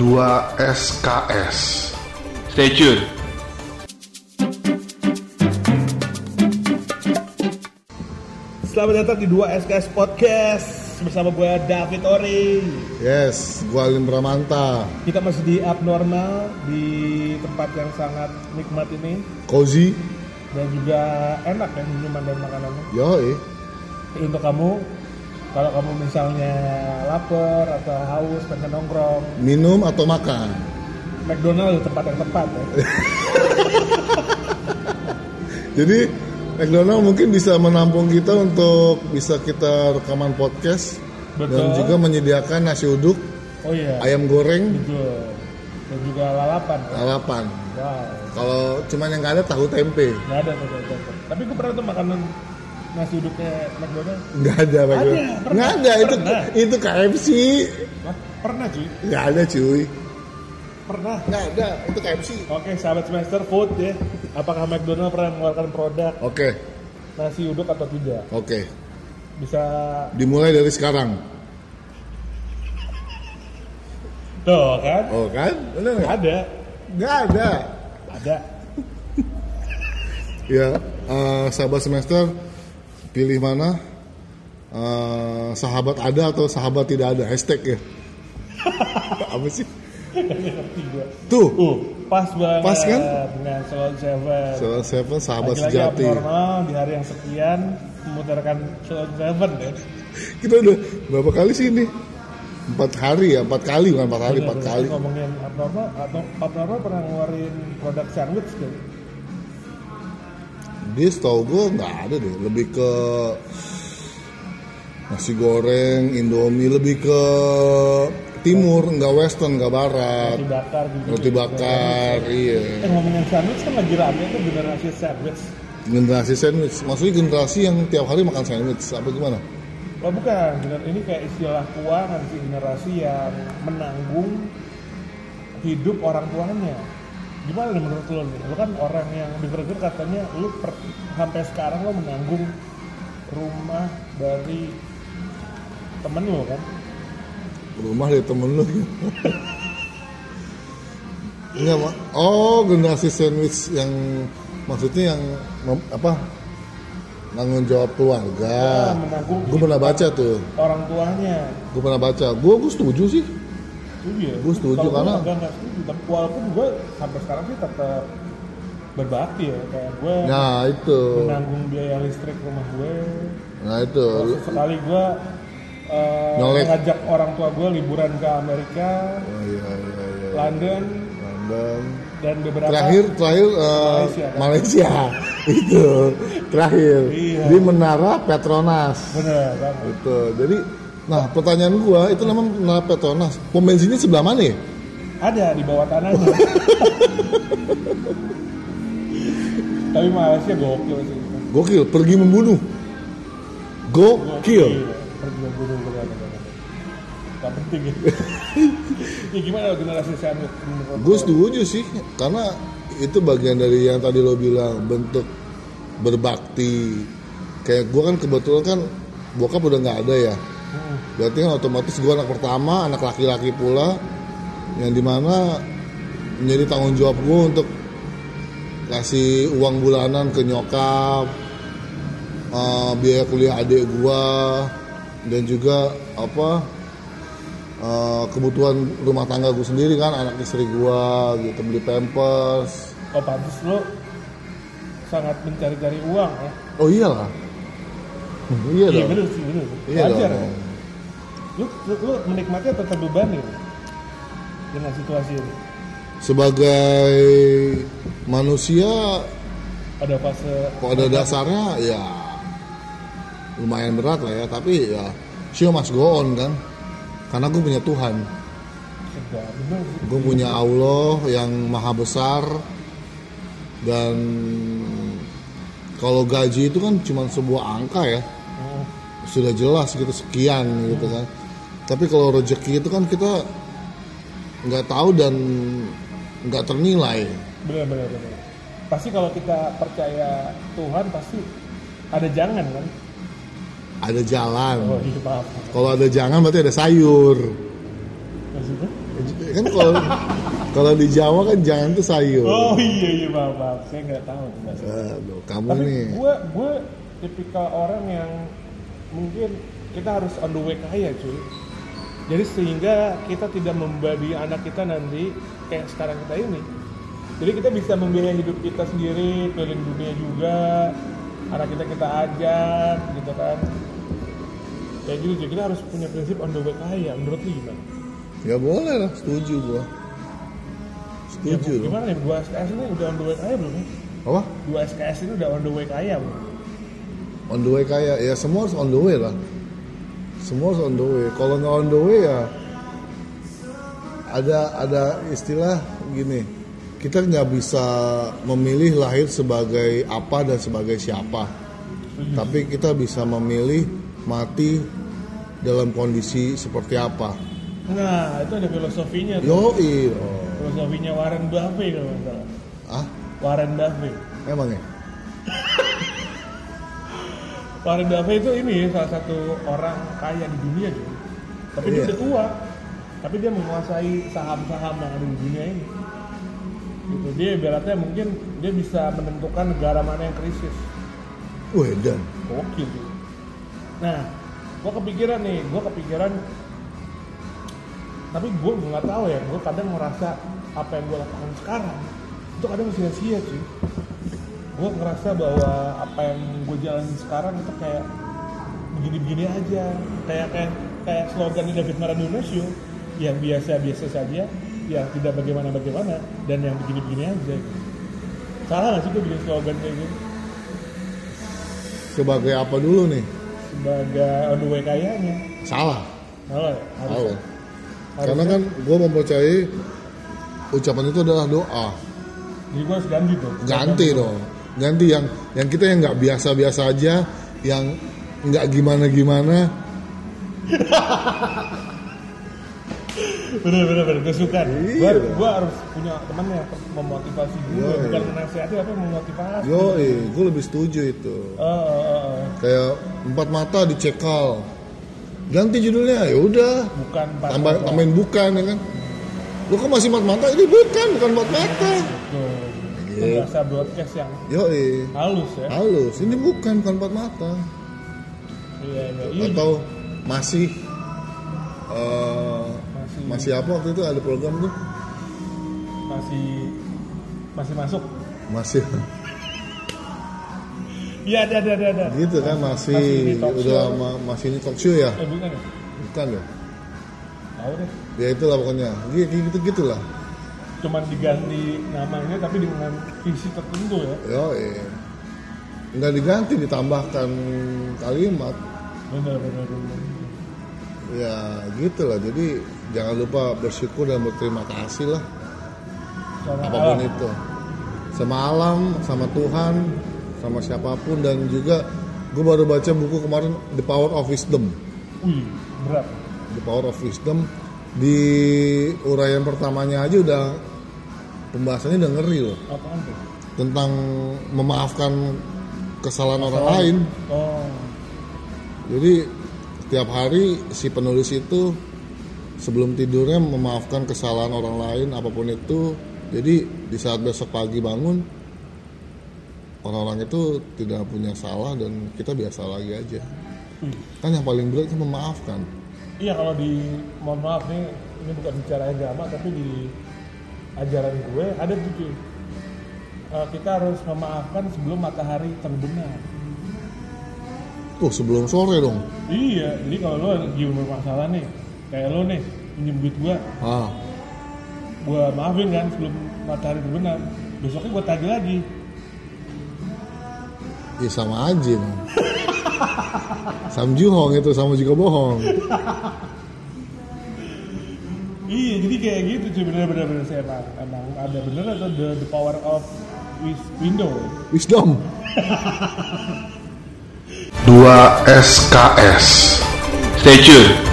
2 SKS. Stay tune. Selamat datang di 2 SKS Podcast bersama gue David Ori. Yes, gua Alim Bramanta. Kita masih di abnormal di tempat yang sangat nikmat ini Cozy. dan juga enak ya minuman dan makanannya. Yoi. Jadi untuk kamu kalau kamu misalnya lapar atau haus pengen nongkrong, Minum atau makan? McDonald tempat yang tepat ya. Jadi McDonald mungkin bisa menampung kita untuk bisa kita rekaman podcast dan Betul. juga menyediakan nasi uduk, Oh iya. ayam goreng, Betul. Dan juga lalapan. lalapan. Wow. Kalau cuman yang nggak ada tahu tempe, Nggak ada tuh, tuh. Tapi gue pernah tuh makanan nasi uduknya McDonald. nggak ada Pak. Ada, pernah. Nggak ada itu Pernah. itu KFC, Wah, pernah cuy. nggak ada cuy, Pernah. nggak ada itu KFC. Oke, sahabat semester food ya. Apakah McDonald pernah mengeluarkan produk Oke, nasi uduk atau tidak? oke. Bisa Dimulai dari sekarang. tuh kan? Oh kan? Bener nggak? Ada, Nggak ada. ada. Ya, eh, sahabat semester pilih mana? Eh, sahabat ada atau sahabat tidak ada? Hashtag ya. Apa sih? Tuh, Uh, pas banget Pas kan? dengan Salon Seven. Salah siapa sahabat Lagi-lagi sejati. abnormal di hari yang sekian memutarkan Salon Seven ya. Kita udah berapa kali sih ini? Empat hari ya, empat kali bukan empat hari, empat Bener, kali. Ngomongin abnormal, atau abnormal pernah ngeluarin produk sandwich kan? Dia setahu gue nggak ada deh, lebih ke nasi goreng, indomie, lebih ke timur, nggak western, nggak barat, Roti bakar gitu. roti bakar, iya. Eh ngomongin sandwich kan lagi rame tuh generasi sandwich. Generasi sandwich, maksudnya generasi yang tiap hari makan sandwich, apa gimana? Oh bukan, ini kayak istilah keuangan sih generasi yang menanggung hidup orang tuanya. Gimana nih menurut lo nih? Lo kan orang yang denger katanya lo per, sampai sekarang lo menanggung rumah dari temen lo kan? Rumah dari temen lu. Enggak, Mak. Oh, generasi sandwich yang maksudnya yang apa? Tanggung jawab keluarga. Menanggung Gue pernah baca tuh. orang tuanya. Gue pernah baca. Gue gue setuju sih. Setuju ya? Gua setuju, Kalau karena- agak nggak setuju, tapi walaupun gue sampai sekarang sih tetap berbakti ya kayak gue Nah itu. menanggung biaya listrik rumah gue Nah itu. Terus sekali gue uh, Nyolek. ngajak orang tua gue liburan ke Amerika, Oh iya iya iya. London, London. dan beberapa Terakhir terakhir eh, Malaysia, kan? Malaysia. itu terakhir Iya. di Menara Petronas. banget. Gitu. Jadi, nah pertanyaan gua itu namanya Menara Petronas. Pom bensinnya sebelah mana ya? Ada di bawah tanahnya. Tapi Malaysia gokil sih. Gokil, pergi membunuh. Gokil. Iya, Pergi membunuh. Gak penting ya. ya gimana generasi menurut Gue setuju sih, karena itu bagian dari yang tadi lo bilang bentuk berbakti. Kayak gua kan kebetulan kan bokap udah nggak ada ya. Hmm. Berarti kan otomatis gua anak pertama, anak laki-laki pula, yang di mana menjadi tanggung jawab gue untuk kasih uang bulanan ke nyokap, eh, biaya kuliah adik gua, dan juga apa eh, kebutuhan rumah tangga gue sendiri kan, anak istri gua gitu beli pampers. Oh pantas lo sangat mencari-cari uang ya. Oh iyalah, iya Iya dong. bener sih bener. Iya Wajar dong. Lu, lu, lu menikmati atau terbebani dengan situasi ini? Sebagai manusia Pada fase pada dasarnya ya lumayan berat lah ya tapi ya show must go on kan karena gue punya Tuhan sih. gue punya Allah yang maha besar dan kalau gaji itu kan cuma sebuah angka ya Hmm. Sudah jelas gitu sekian gitu kan tapi kalau rezeki itu kan kita nggak tahu dan nggak ternilai bener bener. Pasti kalau kita percaya Tuhan pasti ada jangan kan? ada jalan Oh iya maaf. kalau ada jangan berarti ada sayur Maksudnya? kan kalau kalau di Jawa kan jangan tuh sayur. Oh iya iya maaf maaf saya nggak tahu tuh. Aduh, kamu Tapi nih. gue gue tipikal orang yang mungkin kita harus on the way kaya cuy. Jadi sehingga kita tidak membagi anak kita nanti kayak sekarang kita ini. Jadi kita bisa membiayai hidup kita sendiri, keliling dunia juga. Anak kita kita ajak gitu kan. Kayak gitu cuy. Kita harus punya prinsip on the way kaya. Menurut lu gimana? Ya boleh lah, setuju gua. Setuju. Ya, gimana nih? Dua SKS ini udah on the way kaya belum ya? Apa? Dua SKS ini udah on the way kaya belum? On the way kayak ya semua harus on the way lah. Semua harus on the way. Kalau nggak on the way ya ada ada istilah gini. Kita nggak bisa memilih lahir sebagai apa dan sebagai siapa. Tapi kita bisa memilih mati dalam kondisi seperti apa. Nah, itu ada filosofinya. Yoi. Oh. Filosofinya Warren Buffett kalau nggak salah. Ah, Warren Buffett. emang ya? Warren Buffett itu ini salah satu orang kaya di dunia juga. Tapi dia Iya. udah tua. Tapi dia menguasai saham-saham yang ada di dunia ini. Gitu. Dia ibaratnya mungkin dia bisa menentukan negara mana yang krisis. Wih, dan Gokil tuh. Nah, gua kepikiran nih, gua kepikiran tapi gue nggak tahu ya, gue kadang merasa apa yang gue lakukan sekarang itu kadang sia-sia sih. Gue ngerasa bahwa apa yang gue jalanin sekarang itu kayak begini-begini aja, kayak kayak kayak slogan David Maradona show yang biasa-biasa saja, yang tidak bagaimana-bagaimana dan yang begini-begini aja. Salah nggak sih gue bikin slogan kayak gitu? sebagai apa dulu nih? sebagai on the way kayaknya Salah. salah harus Salah. Karena kan gue mempercayai ucapan itu adalah doa. jadi gue harus ganti tuh Ganti dong. Ganti yang yang kita yang nggak biasa-biasa aja, yang nggak gimana-gimana. bener bener bener gue suka gue Iya. gue harus punya teman yang memotivasi gue Iya, bukan iya. menasihati tapi memotivasi Yo, gue lebih setuju itu. Oh, oh, oh. Kayak empat mata dicekal. Ganti judulnya, ya udah. bukan pas Tambah tambahin bukan ya kan. Lu kok masih empat mata? Ini bukan, bukan empat mata. Iya. bahasa broadcast yang Yo, halus ya. Halus. Ini bukan, bukan empat mata. iya iya. Iya. Atau masih eh, Masih. masih apa waktu itu? Ada program tuh? Masih masih masuk. Masih. Iya ada ada ada ada. Gitu kan masih, Masih udah ma- masih ini talk show ya? Eh bukan ya? Bukan ya? Tahu deh. Ya itulah pokoknya. Gitu gitu gitulah cuman diganti namanya tapi dengan visi tertentu ya. Yo nggak diganti ditambahkan kalimat. Bener bener bener ya gitulah jadi jangan lupa bersyukur dan berterima kasih lah. Sama apa pun alam. itu. Sama alam sama Tuhan sama siapa pun. Dan juga gue baru baca buku kemarin The Power of Wisdom. Wih berat. The Power of Wisdom. Di uraian pertamanya aja udah pembahasannya udah ngeri loh. Apaan tuh? Tentang memaafkan kesalahan orang lain. Oh. Jadi setiap hari si penulis itu sebelum tidurnya memaafkan kesalahan orang lain apa pun itu jadi di saat besok pagi bangun orang-orang itu tidak punya salah dan kita biasa lagi aja. Wih kan yang paling berat kan memaafkan. Iya kalau di mohon maaf nih ini bukan bicara agama tapi di ajaran gue ada tuh cuy. Eh, kita harus memaafkan sebelum matahari terbenam. tuh sebelum sore dong Iya, jadi kalau lo lagi bermasalah nih, kayak lo nih pinjem duit gue, ah gue maafin kan sebelum matahari terbenam. Besoknya gue tagih lagi. ya sama aja Sam Juhong itu sama juga bohong Iya, jadi kayak gitu cuy bener-bener bener saya emang, emang ada bener atau the, the power of wis- window. wisdom 2 SKS. Stay tune.